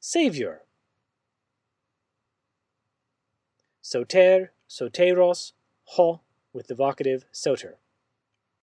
savior. Soter, soteros, ho, with the vocative soter.